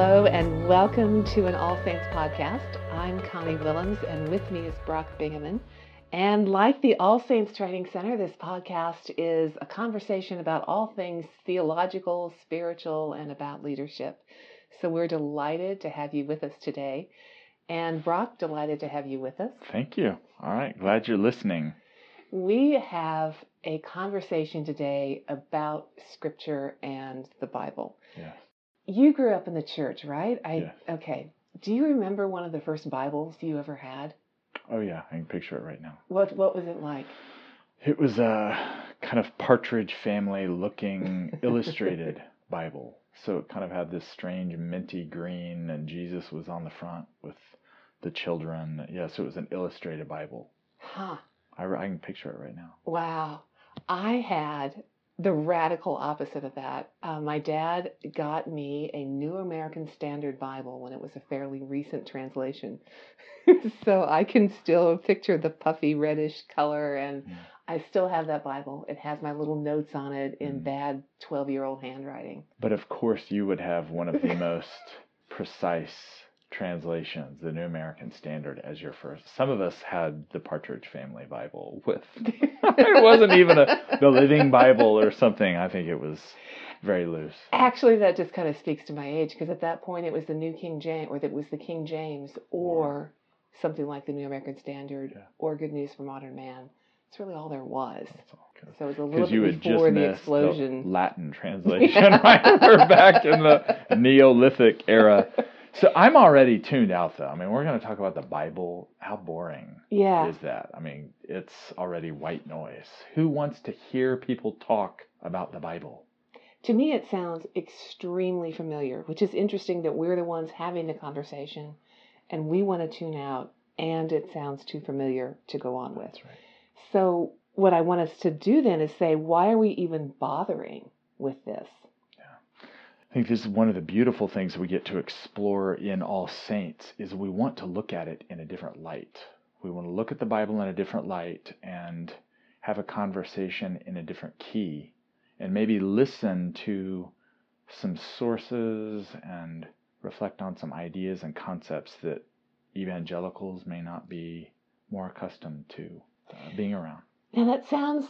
Hello and welcome to an All Saints podcast. I'm Connie Willems and with me is Brock Bingaman. And like the All Saints Training Center, this podcast is a conversation about all things theological, spiritual, and about leadership. So we're delighted to have you with us today. And Brock, delighted to have you with us. Thank you. All right, glad you're listening. We have a conversation today about Scripture and the Bible. Yes. You grew up in the church, right? I Yes. okay. Do you remember one of the first Bibles you ever had? Oh yeah, I can picture it right now. What what was it like? It was a kind of partridge family looking illustrated Bible. So it kind of had this strange minty green and Jesus was on the front with the children. Yeah, so it was an illustrated Bible. Huh. I, I can picture it right now. Wow. I had the radical opposite of that. Uh, my dad got me a New American Standard Bible when it was a fairly recent translation. so I can still picture the puffy reddish color, and Mm. I still have that Bible. It has my little notes on it in Mm. bad 12 year old handwriting. But of course you would have one of the most precise translations, the New American Standard, as your first. Some of us had the Partridge Family Bible with it wasn't even a the Living Bible or something. I think it was very loose. Actually, that just kind of speaks to my age because at that point it was the New King James, or it was the King James, or something like the New American Standard, Yeah. or Good News for Modern Man. It's really all there was. So it was a little you bit had before just the explosion. the Latin translation, right? We're back in the Neolithic era. So I'm already tuned out, though. I mean, we're going to talk about the Bible. How boring yeah, is that? I mean, it's already white noise. Who wants to hear people talk about the Bible? to me it sounds extremely familiar, which is interesting that we're the ones having the conversation, and we want to tune out, and it sounds too familiar to go on with. Right. So what I want us to do then is say, why are we even bothering with this? I think this is one of the beautiful things we get to explore in All Saints is we want to look at it in a different light. We want to look at the Bible in a different light and have a conversation in a different key and maybe listen to some sources and reflect on some ideas and concepts that evangelicals may not be more accustomed to uh, being around. Now that sounds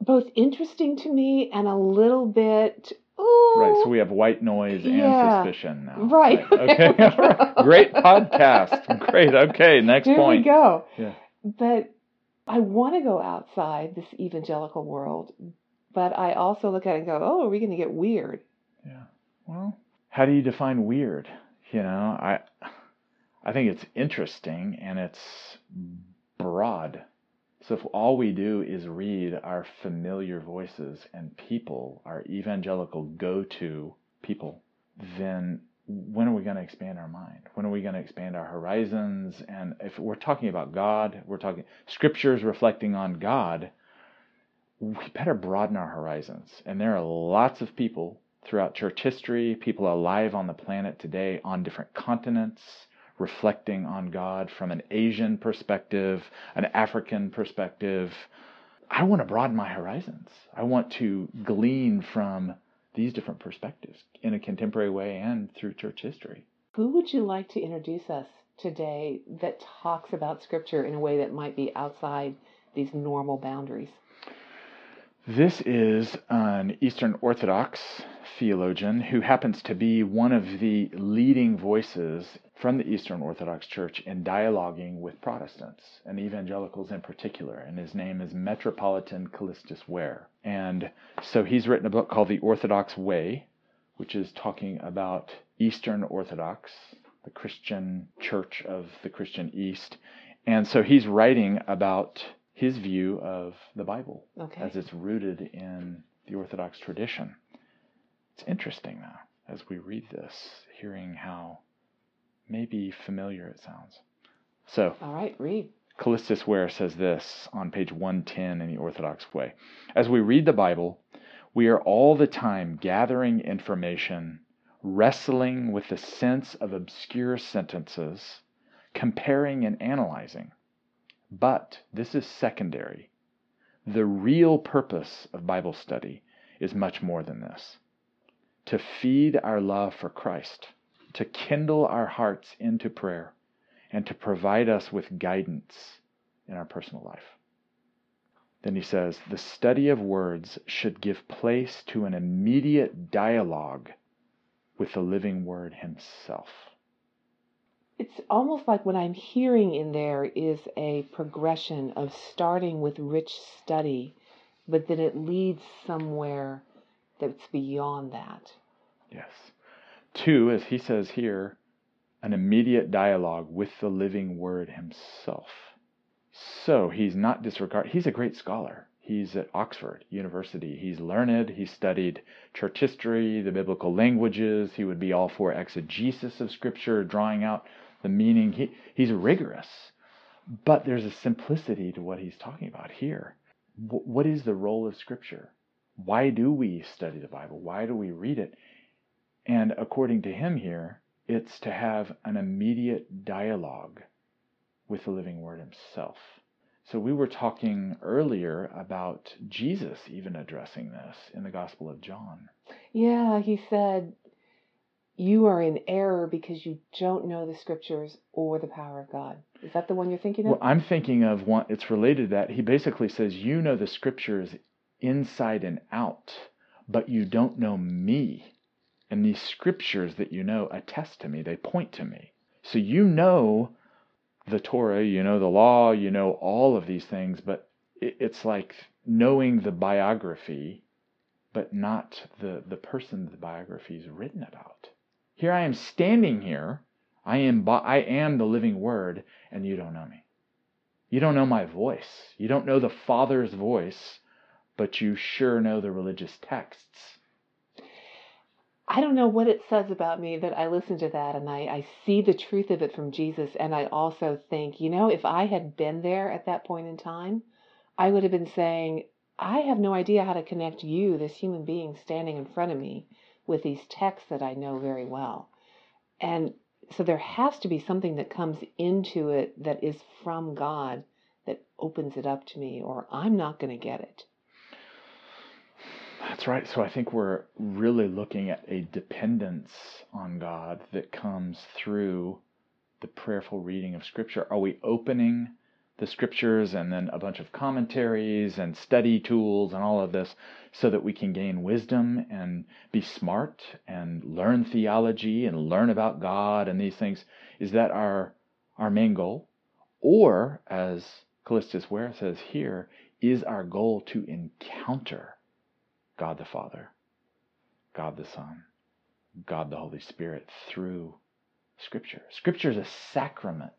both interesting to me and a little bit. Ooh, Right, so we have white noise Yeah. and suspicion now. Right. Okay. Great podcast. Great. Okay. Next There point. we go. Yeah. But I want to go outside this evangelical world, but I also look at it and go, "Oh, are we going to get weird?" Yeah. Well, how do you define weird? You know, I I think it's interesting and it's broad. So if all we do is read our familiar voices and people, our evangelical go-to people, then when are we going to expand our mind? When are we going to expand our horizons? And if we're talking about God, we're talking scriptures reflecting on God, we better broaden our horizons. And there are lots of people throughout church history, people alive on the planet today on different continents, reflecting on God from an Asian perspective, an African perspective. I want to broaden my horizons. I want to glean from these different perspectives in a contemporary way and through church history. Who would you like to introduce us today that talks about Scripture in a way that might be outside these normal boundaries? This is an Eastern Orthodox theologian who happens to be one of the leading voices from the Eastern Orthodox Church in dialoguing with Protestants and evangelicals in particular. And his name is Metropolitan Kallistos Ware. And so he's written a book called The Orthodox Way, which is talking about Eastern Orthodox, the Christian church of the Christian East. And so he's writing about his view of the Bible Okay. as it's rooted in the Orthodox tradition. It's interesting now as we read this, hearing how maybe familiar it sounds. So, All right, read. Kallistos Ware says this on page 110 in the Orthodox way. As we read the Bible, we are all the time gathering information, wrestling with the sense of obscure sentences, comparing and analyzing. But this is secondary. The real purpose of Bible study is much more than this to feed our love for Christ to kindle our hearts into prayer and to provide us with guidance in our personal life. Then he says, the study of words should give place to an immediate dialogue with the living word himself. It's almost like what I'm hearing in there is a progression of starting with rich study, but then it leads somewhere that's beyond that. Yes. Two, as he says here, an immediate dialogue with the living word himself. So he's not disregard. He's a great scholar. He's at Oxford University. He's learned. He studied church history, the biblical languages. He would be all for exegesis of Scripture, drawing out the meaning. He, he's rigorous. But there's a simplicity to what he's talking about here. W- what is the role of Scripture? Why do we study the Bible? Why do we read it? And according to him here, it's to have an immediate dialogue with the living word himself. So we were talking earlier about Jesus even addressing this in the Gospel of John. Yeah, he said, You are in error because you don't know the scriptures or the power of God. Is that the one you're thinking of? Well, I'm thinking of one, it's related to that. He basically says, You know the scriptures inside and out, but you don't know me. And these scriptures that you know attest to me, they point to me. So you know the Torah, you know the law, you know all of these things, but it's like knowing the biography, but not the, the person the biography is written about. Here I am standing here. I am, I am the living word, and you don't know me. You don't know my voice. You don't know the Father's voice, but you sure know the religious texts. I don't know what it says about me that I listen to that and I, I see the truth of it from Jesus. And I also think, you know, if I had been there at that point in time, I would have been saying, I have no idea how to connect you, this human being standing in front of me, with these texts that I know very well. And so there has to be something that comes into it that is from God that opens it up to me, or I'm not going to get it. That's right. So I think we're really looking at a dependence on God that comes through the prayerful reading of Scripture. Are we opening the Scriptures and then a bunch of commentaries and study tools and all of this so that we can gain wisdom and be smart and learn theology and learn about God and these things? Is that our, our main goal? Or, as Kallistos Ware says here, is our goal to encounter God the Father, God the Son, God the Holy Spirit through Scripture. Scripture is a sacrament,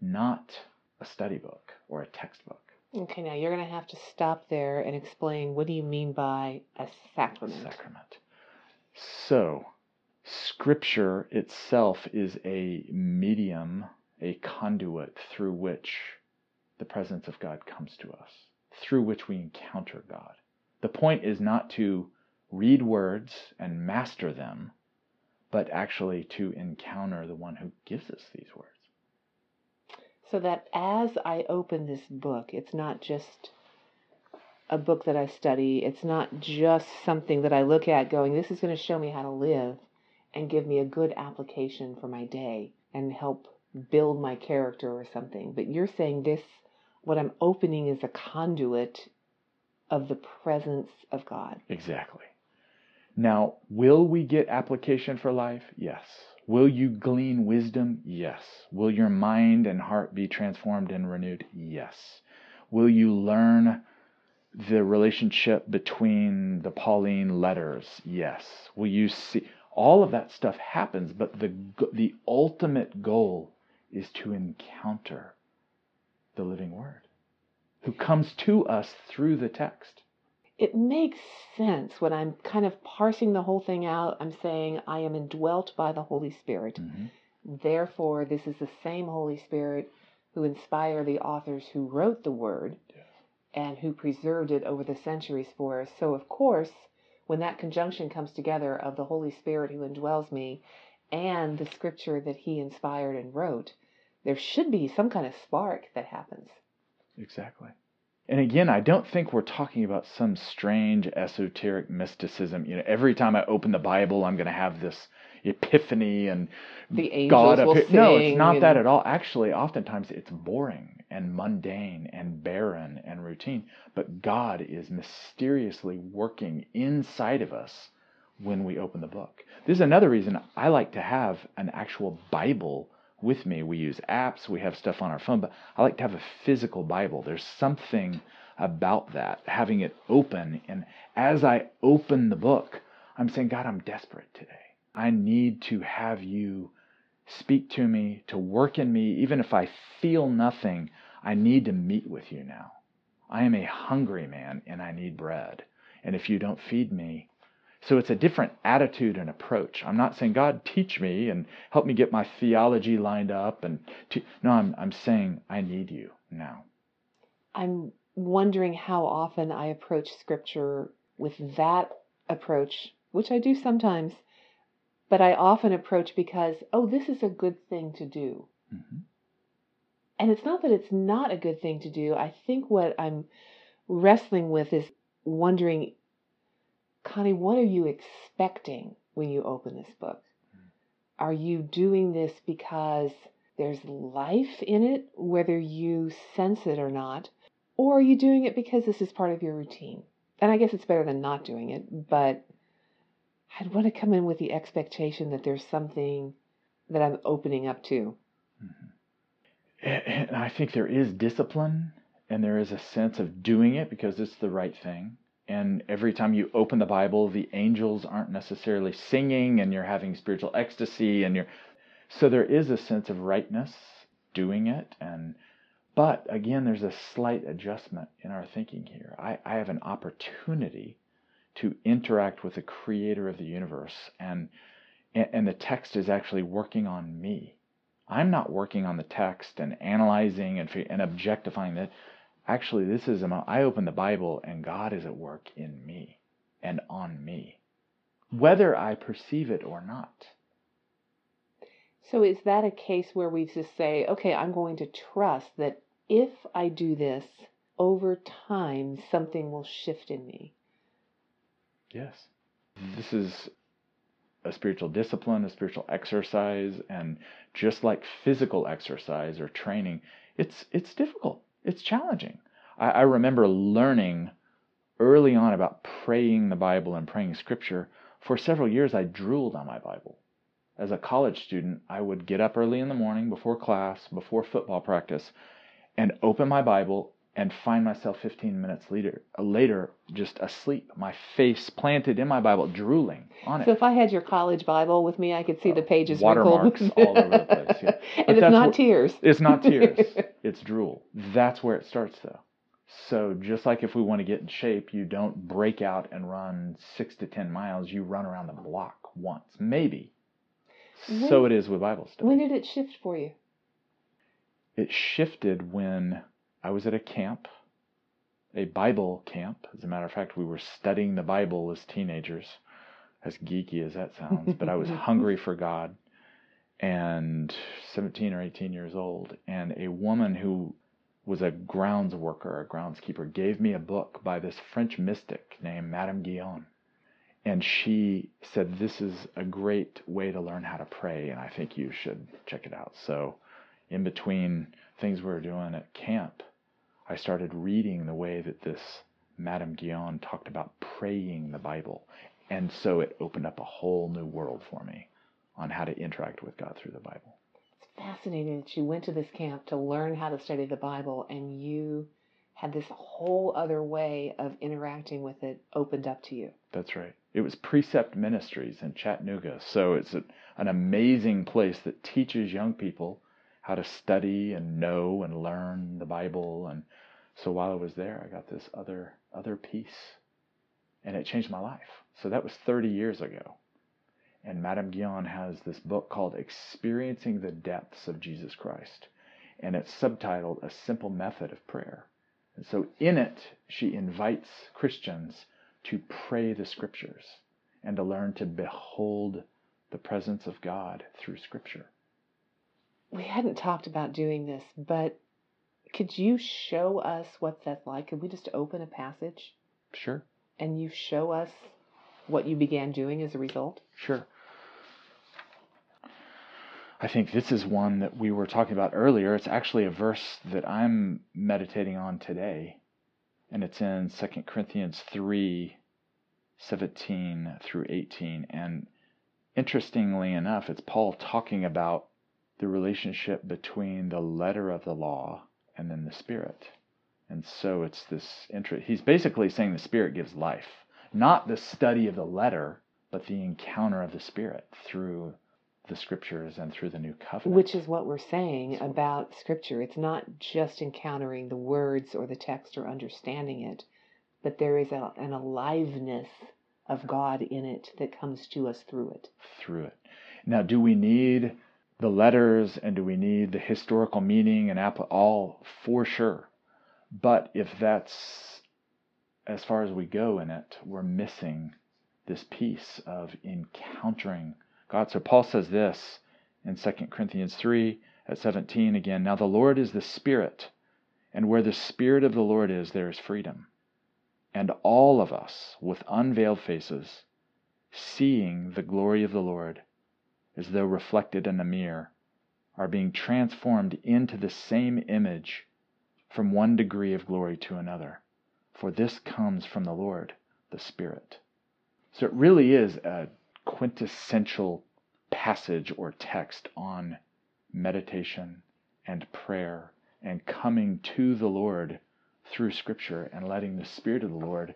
not a study book or a textbook. Okay, now you're going to have to stop there and explain what do you mean by a sacrament? Sacrament. So, Scripture itself is a medium, a conduit through which the presence of God comes to us, through which we encounter God. The point is not to read words and master them, but actually to encounter the one who gives us these words. So that as I open this book, it's not just a book that I study, it's not just something that I look at going, this is going to show me how to live and give me a good application for my day and help build my character or something. But you're saying this, what I'm opening is a conduit of the presence of God. Exactly. Now, will we get application for life? Yes. Will you glean wisdom? Yes. Will your mind and heart be transformed and renewed? Yes. Will you learn the relationship between the Pauline letters? Yes. Will you see all of that stuff happens, but the the ultimate goal is to encounter the living word who comes to us through the text. It makes sense when I'm kind of parsing the whole thing out. I'm saying, I am indwelt by the Holy Spirit. Mm-hmm. Therefore, this is the same Holy Spirit who inspired the authors who wrote the Word and who preserved it over the centuries for us. So, of course, when that conjunction comes together of the Holy Spirit who indwells me and the scripture that He inspired and wrote, there should be some kind of spark that happens. Exactly. And again, I don't think we're talking about some strange esoteric mysticism. You know, every time I open the Bible, I'm going to have this epiphany and The angels God will appear. No, it's not that at all. Actually, oftentimes it's boring and mundane and barren and routine. But God is mysteriously working inside of us when we open the book. This is another reason I like to have an actual Bible with me. We use apps, we have stuff on our phone, but I like to have a physical Bible. There's something about that, having it open. And as I open the book, I'm saying, God, I'm desperate today. I need to have you speak to me, to work in me. Even if I feel nothing, I need to meet with you now. I am a hungry man and I need bread. And if you don't feed me, so it's a different attitude and approach. I'm not saying, God, teach me and help me get my theology lined up. And te-. no, I'm, I'm saying, I need you now. I'm wondering how often I approach scripture with that approach, which I do sometimes, but I often approach because, oh, this is a good thing to do. Mhm. And it's not that it's not a good thing to do. I think what I'm wrestling with is wondering, Connie, what are you expecting when you open this book? Are you doing this because there's life in it, whether you sense it or not? Or are you doing it because this is part of your routine? And I guess it's better than not doing it, but I'd want to come in with the expectation that there's something that I'm opening up to. Mm-hmm. And I think there is discipline and there is a sense of doing it because it's the right thing. And every time you open the Bible, the angels aren't necessarily singing and you're having spiritual ecstasy and you're so there is a sense of rightness doing it and but again there's a slight adjustment in our thinking here. I, I have an opportunity to interact with the creator of the universe and and, the text is actually working on me. I'm not working on the text and analyzing and, and objectifying that. Actually, this is a mo- I open the Bible and God is at work in me and on me, whether I perceive it or not. So is that a case where we just say, okay, I'm going to trust that if I do this over time, something will shift in me? Yes. This is a spiritual discipline, a spiritual exercise, and just like physical exercise or training, it's it's difficult. It's challenging. I, I remember learning early on about praying the Bible and praying scripture. For several years I drooled on my Bible. As a college student, I would get up early in the morning before class, before football practice, and open my Bible and find myself 15 minutes later, later just asleep, my face planted in my Bible, drooling on it. So if I had your college Bible with me, I could see the uh, pages watermarks all over the place, yeah. But and it's not what- tears. It's not tears, it's drool. That's where it starts, though. So just like if we want to get in shape, you don't break out and run six to 10 miles, you run around the block once, maybe. So it is with Bible study. When did it shift for you? it shifted when I was at a camp, a Bible camp. As a matter of fact, we were studying the Bible as teenagers, as geeky as that sounds, but I was hungry for God and 17 or 18 years old. And a woman who was a grounds worker, a groundskeeper, gave me a book by this French mystic named Madame Guyon. And she said, This is a great way to learn how to pray, and I think you should check it out. So, in between things we were doing at camp, I started reading the way that this Madame Guyon talked about praying the Bible. And so it opened up a whole new world for me on how to interact with God through the Bible. It's fascinating that you went to this camp to learn how to study the Bible and you had this whole other way of interacting with it opened up to you. That's right. It was Precept Ministries in Chattanooga. So it's a, an amazing place that teaches young people how to study and know and learn the Bible. And so while I was there, I got this other other piece, and it changed my life. So that was 30 years ago. And Madame Guyon has this book called Experiencing the Depths of Jesus Christ, and it's subtitled A Simple Method of Prayer. And so in it, she invites Christians to pray the scriptures and to learn to behold the presence of God through scripture. We hadn't talked about doing this, but Could you show us what that's like? Could we just open a passage Sure. and you show us what you began doing as a result? Sure. I think this is one that we were talking about earlier. It's actually a verse that I'm meditating on today, and it's in 2 Corinthians 3 17 through 18. And interestingly enough, it's Paul talking about the relationship between the letter of the law and then the spirit. And so it's this interest. He's basically saying the spirit gives life, not the study of the letter, but the encounter of the spirit through the scriptures and through the new covenant. Which is what we're saying about scripture. It's not just encountering the words or the text or understanding it, but there is a, an aliveness of God in it that comes to us through it. through it. Now, do we need the letters and do we need the historical meaning and all for sure? But if that's as far as we go in it, we're missing this piece of encountering God. So Paul says this in 2 Corinthians 3 at 17 again. Now the Lord is the Spirit, and where the Spirit of the Lord is, there is freedom. And all of us, with unveiled faces, seeing the glory of the Lord as though reflected in a mirror, are being transformed into the same image from one degree of glory to another. For this comes from the Lord, the Spirit. So it really is a quintessential passage or text on meditation and prayer and coming to the Lord through Scripture and letting the Spirit of the Lord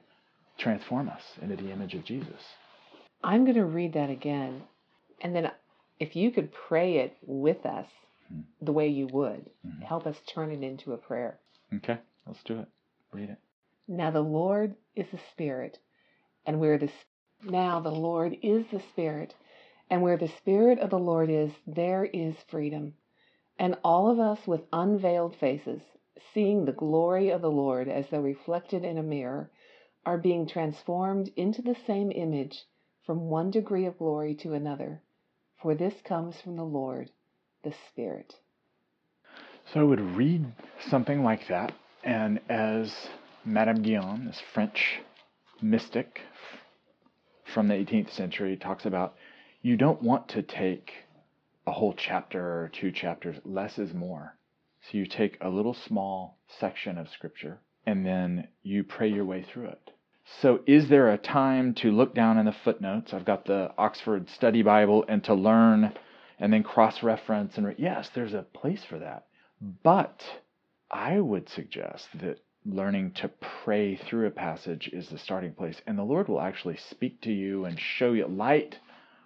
transform us into the image of Jesus. I'm going to read that again. And then if you could pray it with us Mhm. the way you would, Mhm. help us turn it into a prayer. Okay, let's do it. Read it. Now the Lord is the Spirit, and where the now the Lord is the Spirit, and where the Spirit of the Lord is, there is freedom. And all of us with unveiled faces, seeing the glory of the Lord as though reflected in a mirror, are being transformed into the same image from one degree of glory to another. For this comes from the Lord, the Spirit. So I would read something like that, and as Madame Guyon, this French mystic from the 18th century, talks about, you don't want to take a whole chapter or two chapters. Less is more. So you take a little small section of scripture, and then you pray your way through it. So, is there a time to look down in the footnotes? I've got the Oxford Study Bible and to learn and then cross reference. And re- yes, there's a place for that. But I would suggest that learning to pray through a passage is the starting place. And the Lord will actually speak to you and show you light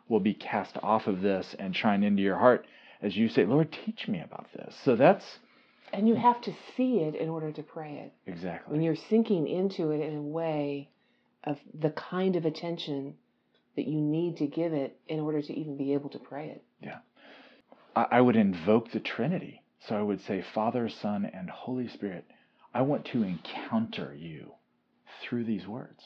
will be cast off of this and shine into your heart as you say, Lord, teach me about this. So that's And you have to see it in order to pray it. exactly. when you're sinking into it in a way of the kind of attention that you need to give it in order to even be able to pray it. I, I would invoke the Trinity. So I would say, Father, Son, and Holy Spirit, I want to encounter you through these words.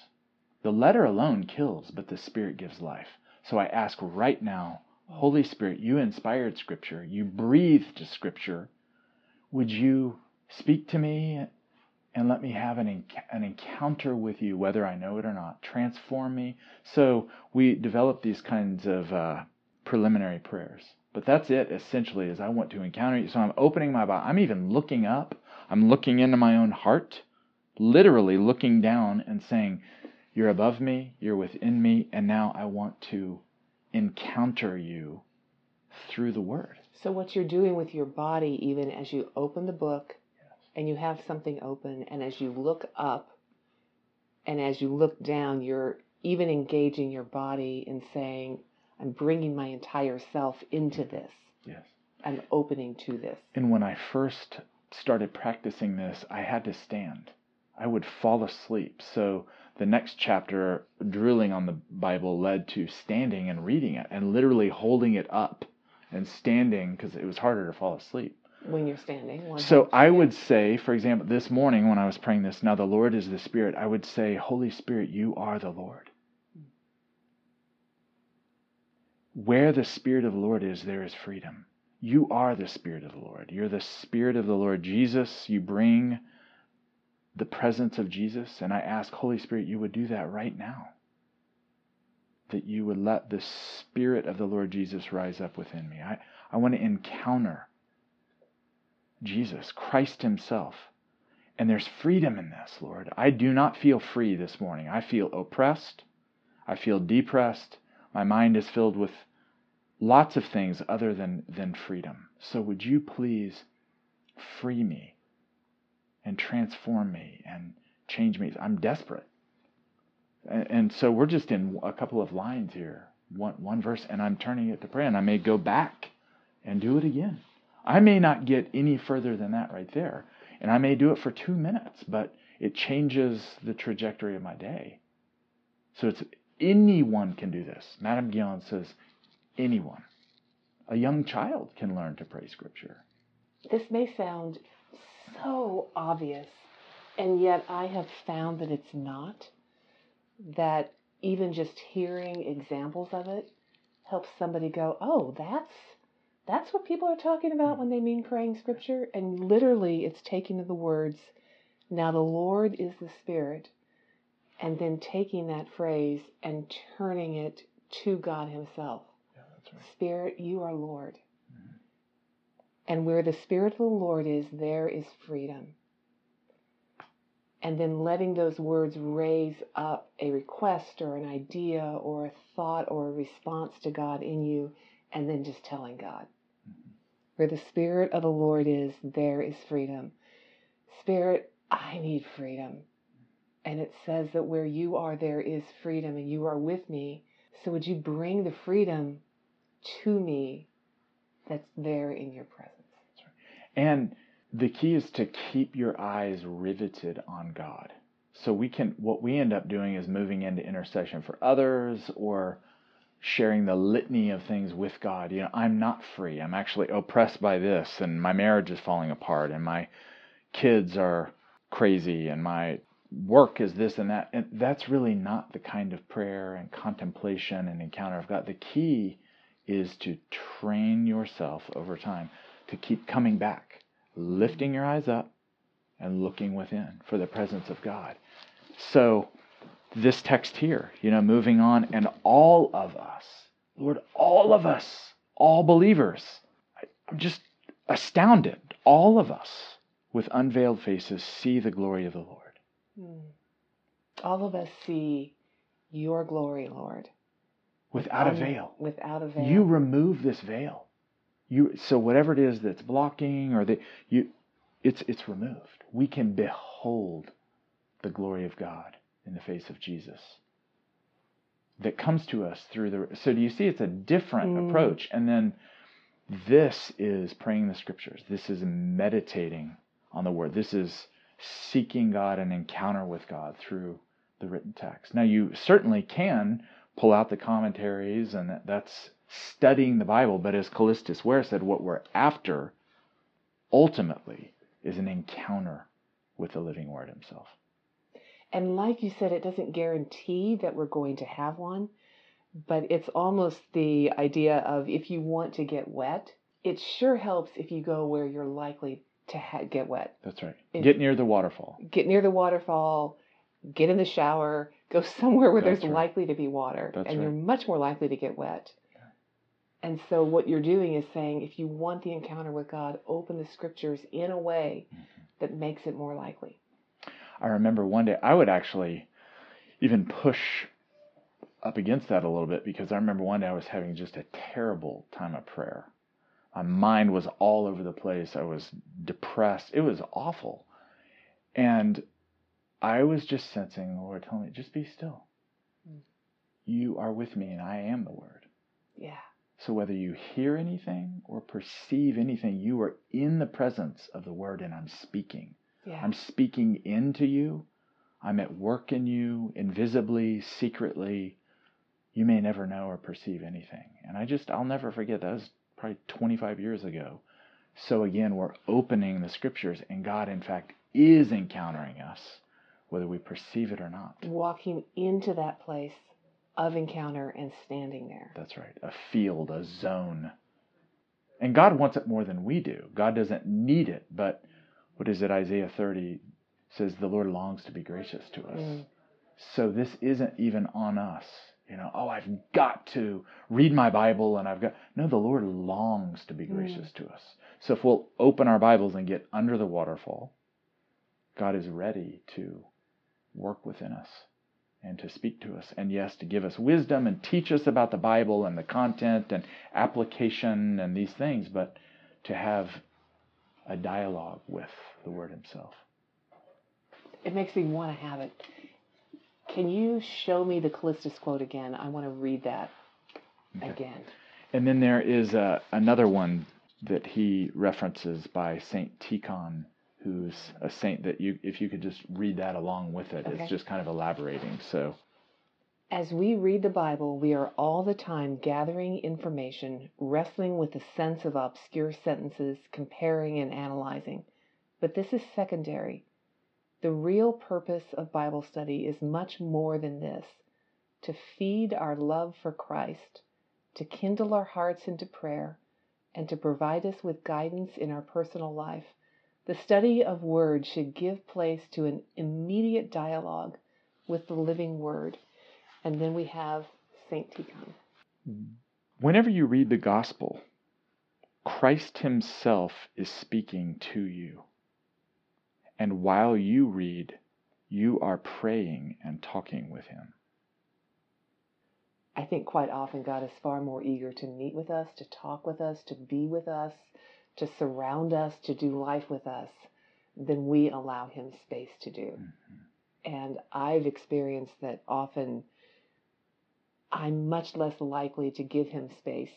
The letter alone kills, but the Spirit gives life. So I ask right now, Holy Spirit, you inspired Scripture, you breathed Scripture. Would you speak to me and let me have an, an encounter with you, whether I know it or not? Transform me. So we develop these kinds of uh, preliminary prayers. But that's it essentially is I want to encounter you. So I'm opening my Bible. I'm even looking up. I'm looking into my own heart, literally looking down and saying, You're above me, you're within me, and now I want to encounter you through the word. So, what you're doing with your body, even as you open the book and you have something open, and as you look up and as you look down, you're even engaging your body in saying, I'm bringing my entire self into this. Yes. I'm opening to this. And when I first started practicing this, I had to stand. I would fall asleep. So the next chapter, drilling on the Bible, led to standing and reading it and literally holding it up and standing because it was harder to fall asleep. When you're standing. So I would say, for example, this morning when I was praying this, now the Lord is the Spirit, I would say, Holy Spirit, you are the Lord. Where the Spirit of the Lord is, there is freedom. You are the Spirit of the Lord. You're the Spirit of the Lord Jesus. You bring the presence of Jesus. And I ask, Holy Spirit, you would do that right now. That you would let the Spirit of the Lord Jesus rise up within me. I, I want to encounter Jesus, Christ Himself. And there's freedom in this, Lord. I do not feel free this morning. I feel oppressed. I feel depressed. My mind is filled with lots of things other than, than freedom. So would you please free me and transform me and change me? I'm desperate. And, and so we're just in a couple of lines here, one, one verse, and I'm turning it to prayer, and I may go back and do it again. I may not get any further than that right there, and I may do it for two minutes, but it changes the trajectory of my day. So it's anyone can do this. Madame Guyon says anyone. A young child can learn to pray scripture. This may sound so obvious, and yet I have found that it's not. That even just hearing examples of it helps somebody go, oh, that's that's what people are talking about when they mean praying scripture. And literally, it's taking the words, now the Lord is the Spirit, and then taking that phrase and turning it to God Himself. Yeah, that's right. Spirit, you are Lord. Mm-hmm. And where the Spirit of the Lord is, there is freedom. And then letting those words raise up a request or an idea or a thought or a response to God in you, and then just telling God. Where the Spirit of the Lord is, there is freedom. Spirit, I need freedom. And it says that where you are, there is freedom, and you are with me. So would you bring the freedom to me that's there in your presence? And the key is to keep your eyes riveted on God. So we can, what we end up doing is moving into intercession for others or sharing the litany of things with God. You know, I'm not free. I'm actually oppressed by this, and my marriage is falling apart, and my kids are crazy, and my work is this and that. And that's really not the kind of prayer and contemplation and encounter of God. The key is to train yourself over time to keep coming back, lifting your eyes up and looking within for the presence of God. So, this text here, you know, moving on, and all of us, Lord, all of us, all believers, I'm just astounded, all of us with unveiled faces see the glory of the Lord. Hmm. All of us see your glory, Lord. Without a veil. Without a veil. You remove this veil. You so whatever it is that's blocking or that you it's it's removed. We can behold the glory of God in the face of Jesus that comes to us through the so do you see it's a different mm. approach? And then this is praying the scriptures. This is meditating on the word. This is seeking god and encounter with god through the written text. Now you certainly can pull out the commentaries and that's studying the bible but as kallistos ware said what we're after ultimately is an encounter with the living word himself and like you said, it doesn't guarantee that we're going to have one, but it's almost the idea of if you want to get wet, it sure helps if you go where you're likely to ha- get wet. That's right. It, get near the waterfall. Get near the waterfall, get in the shower, go somewhere where That's there's right. likely to be water, That's and right. you're much more likely to get wet. And so, what you're doing is saying, if you want the encounter with God, open the scriptures in a way mm-hmm. that makes it more likely. I remember one day I would actually even push up against that a little bit because I remember one day I was having just a terrible time of prayer. My mind was all over the place. I was depressed. It was awful. And I was just sensing the Lord telling me, just be still. Mm. You are with me and I am the Word. Yeah. So whether you hear anything or perceive anything, you are in the presence of the Word and I'm speaking. Yeah. I'm speaking into you. I'm at work in you, invisibly, secretly. You may never know or perceive anything. And I just, I'll never forget that was probably 25 years ago. So again, we're opening the scriptures, and God, in fact, is encountering us, whether we perceive it or not. Walking into that place of encounter and standing there. That's right. A field, a zone And God wants it more than we do. God doesn't need it, but what is it? Isaiah 30 says the Lord longs to be gracious to us. Mm. So this isn't even on us. You know, oh, I've got to read my Bible and I've got. No, the Lord longs to be mm. gracious mm. to us. So if we'll open our Bibles and get under the waterfall, God is ready to work within us and to speak to us. And yes, to give us wisdom and teach us about the Bible and the content and application and these things, but to have a dialogue with the Word Himself. It makes me want to have it. Can you show me the Kallistos quote again? I want to read that okay. again. And then there is uh, another one that he references by Saint Tikhon who's a saint that you if you could just read that along with it okay. it's just kind of elaborating so as we read the bible we are all the time gathering information wrestling with the sense of obscure sentences comparing and analyzing. But this is secondary. The real purpose of bible study is much more than this to feed our love for christ to kindle our hearts into prayer and to provide us with guidance in our personal life. The study of words should give place to an immediate dialogue with the living word. And then we have St. Tikhon. Whenever you read the gospel, Christ Himself is speaking to you. And while you read, you are praying and talking with Him. I think quite often God is far more eager to meet with us, to talk with us, to be with us, to surround us, to do life with us, than we allow him space to do. Mm-hmm. And I've experienced that often I'm much less likely to give him space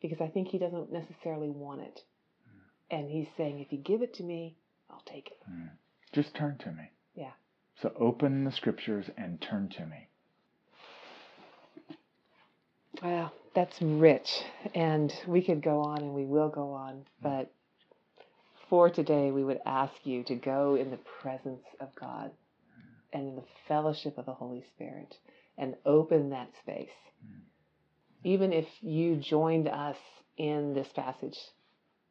because I think he doesn't necessarily want it. Mm. And he's saying, if you give it to me, I'll take it. Mm. Just turn to me. Yeah. So open the scriptures and turn to me. Wow, that's rich. And we could go on and we will go on. But for today, we would ask you to go in the presence of God and in the fellowship of the Holy Spirit and open that space. Mm-hmm. Even if you joined us in this passage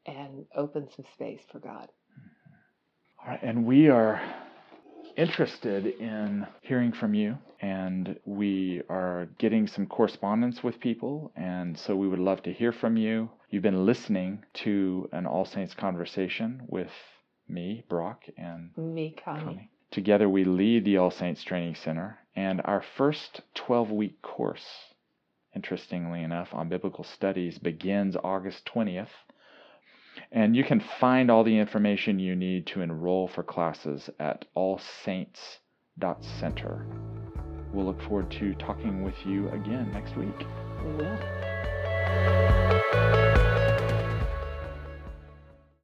and open some space for God. Mm-hmm. All right, and we are interested in hearing from you, and we are getting some correspondence with people, and so we would love to hear from you. You've been listening to an All Saints conversation with me, Brock, and me, Connie. Connie. Together, we lead the All Saints Training Center, and our first 12 week course, interestingly enough, on biblical studies begins August 20th and you can find all the information you need to enroll for classes at allsaints.center. We'll look forward to talking with you again next week.